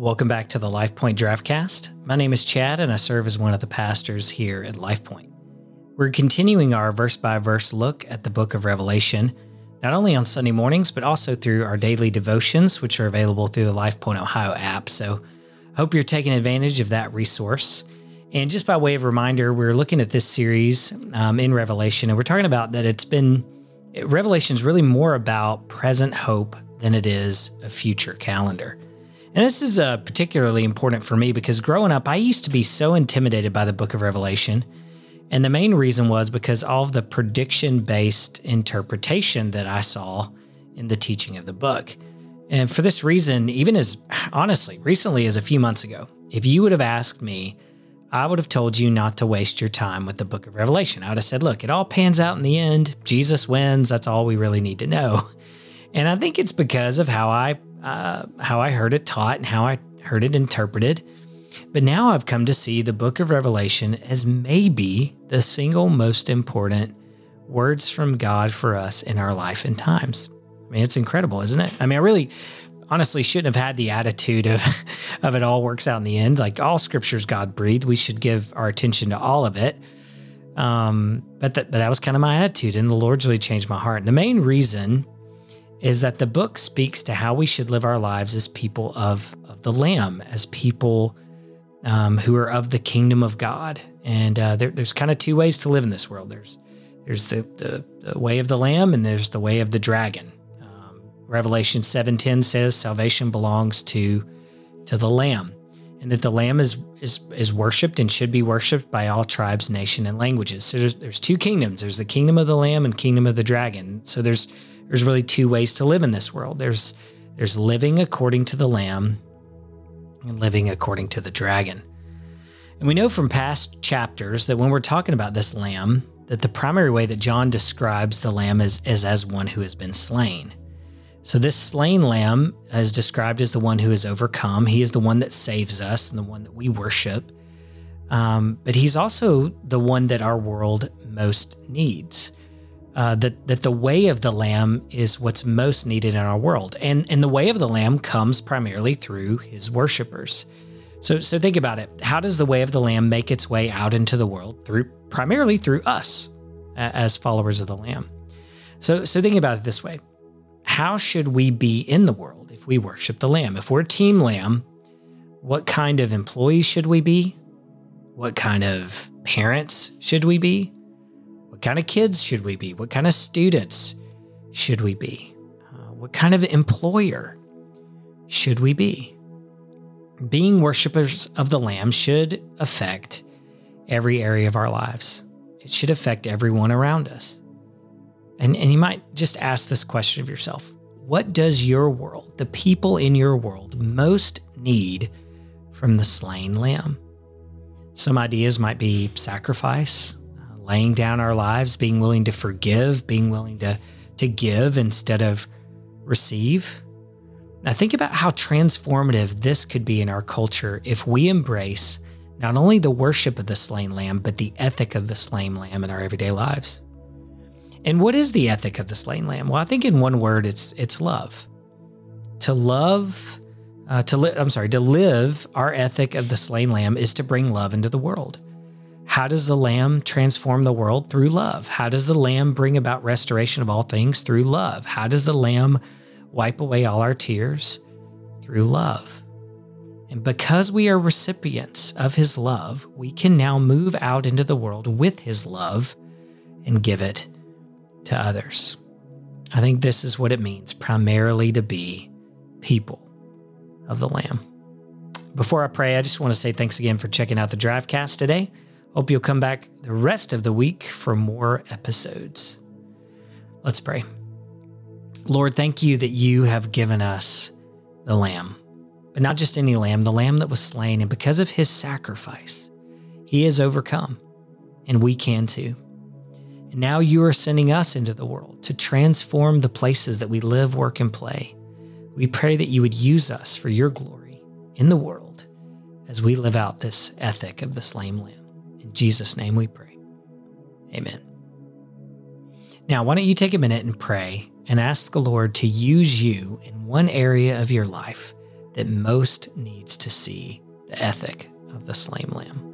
Welcome back to the LifePoint Drivecast. My name is Chad, and I serve as one of the pastors here at LifePoint. We're continuing our verse by verse look at the book of Revelation, not only on Sunday mornings, but also through our daily devotions, which are available through the LifePoint Ohio app. So, I hope you're taking advantage of that resource. And just by way of reminder, we're looking at this series um, in Revelation, and we're talking about that it's been Revelation is really more about present hope than it is a future calendar. And this is uh, particularly important for me because growing up, I used to be so intimidated by the book of Revelation. And the main reason was because all of the prediction based interpretation that I saw in the teaching of the book. And for this reason, even as honestly, recently as a few months ago, if you would have asked me, I would have told you not to waste your time with the book of Revelation. I would have said, look, it all pans out in the end. Jesus wins. That's all we really need to know. And I think it's because of how I uh, how I heard it taught and how I heard it interpreted. But now I've come to see the book of Revelation as maybe the single most important words from God for us in our life and times. I mean, it's incredible, isn't it? I mean, I really honestly shouldn't have had the attitude of, of it all works out in the end. Like all scriptures God breathed, we should give our attention to all of it. Um, but that, that was kind of my attitude, and the Lord's really changed my heart. And the main reason is that the book speaks to how we should live our lives as people of, of the Lamb, as people um, who are of the kingdom of God. And uh, there, there's kind of two ways to live in this world. There's there's the, the, the, way of the Lamb, and there's the way of the dragon. Um, Revelation 7:10 says salvation belongs to to the Lamb, and that the Lamb is is is worshipped and should be worshipped by all tribes, nation, and languages. So there's, there's two kingdoms. There's the kingdom of the Lamb and kingdom of the dragon. So there's there's really two ways to live in this world. There's there's living according to the lamb and living according to the dragon. And we know from past chapters that when we're talking about this lamb, that the primary way that John describes the lamb is, is as one who has been slain. So this slain lamb is described as the one who has overcome. He is the one that saves us and the one that we worship. Um, but he's also the one that our world most needs uh, that that the way of the Lamb is what's most needed in our world, and and the way of the Lamb comes primarily through His worshippers. So so think about it. How does the way of the Lamb make its way out into the world? Through primarily through us as followers of the Lamb. So so think about it this way: How should we be in the world if we worship the Lamb? If we're Team Lamb, what kind of employees should we be? What kind of parents should we be? What kind of kids should we be? What kind of students should we be? Uh, what kind of employer should we be? Being worshipers of the Lamb should affect every area of our lives. It should affect everyone around us. And, and you might just ask this question of yourself What does your world, the people in your world, most need from the slain lamb? Some ideas might be sacrifice, laying down our lives, being willing to forgive, being willing to, to give instead of receive. Now, think about how transformative this could be in our culture if we embrace not only the worship of the slain lamb, but the ethic of the slain lamb in our everyday lives. And what is the ethic of the slain lamb? Well, I think in one word, it's it's love. To love, uh, to li- I'm sorry, to live our ethic of the slain lamb is to bring love into the world. How does the Lamb transform the world? Through love. How does the Lamb bring about restoration of all things? Through love. How does the Lamb wipe away all our tears? Through love. And because we are recipients of His love, we can now move out into the world with His love and give it to others. I think this is what it means primarily to be people of the Lamb. Before I pray, I just want to say thanks again for checking out the Drivecast today. Hope you'll come back the rest of the week for more episodes. Let's pray. Lord, thank you that you have given us the Lamb, but not just any Lamb, the Lamb that was slain. And because of his sacrifice, he has overcome, and we can too. And now you are sending us into the world to transform the places that we live, work, and play. We pray that you would use us for your glory in the world as we live out this ethic of the slain Lamb. In Jesus' name we pray. Amen. Now, why don't you take a minute and pray and ask the Lord to use you in one area of your life that most needs to see the ethic of the slain lamb.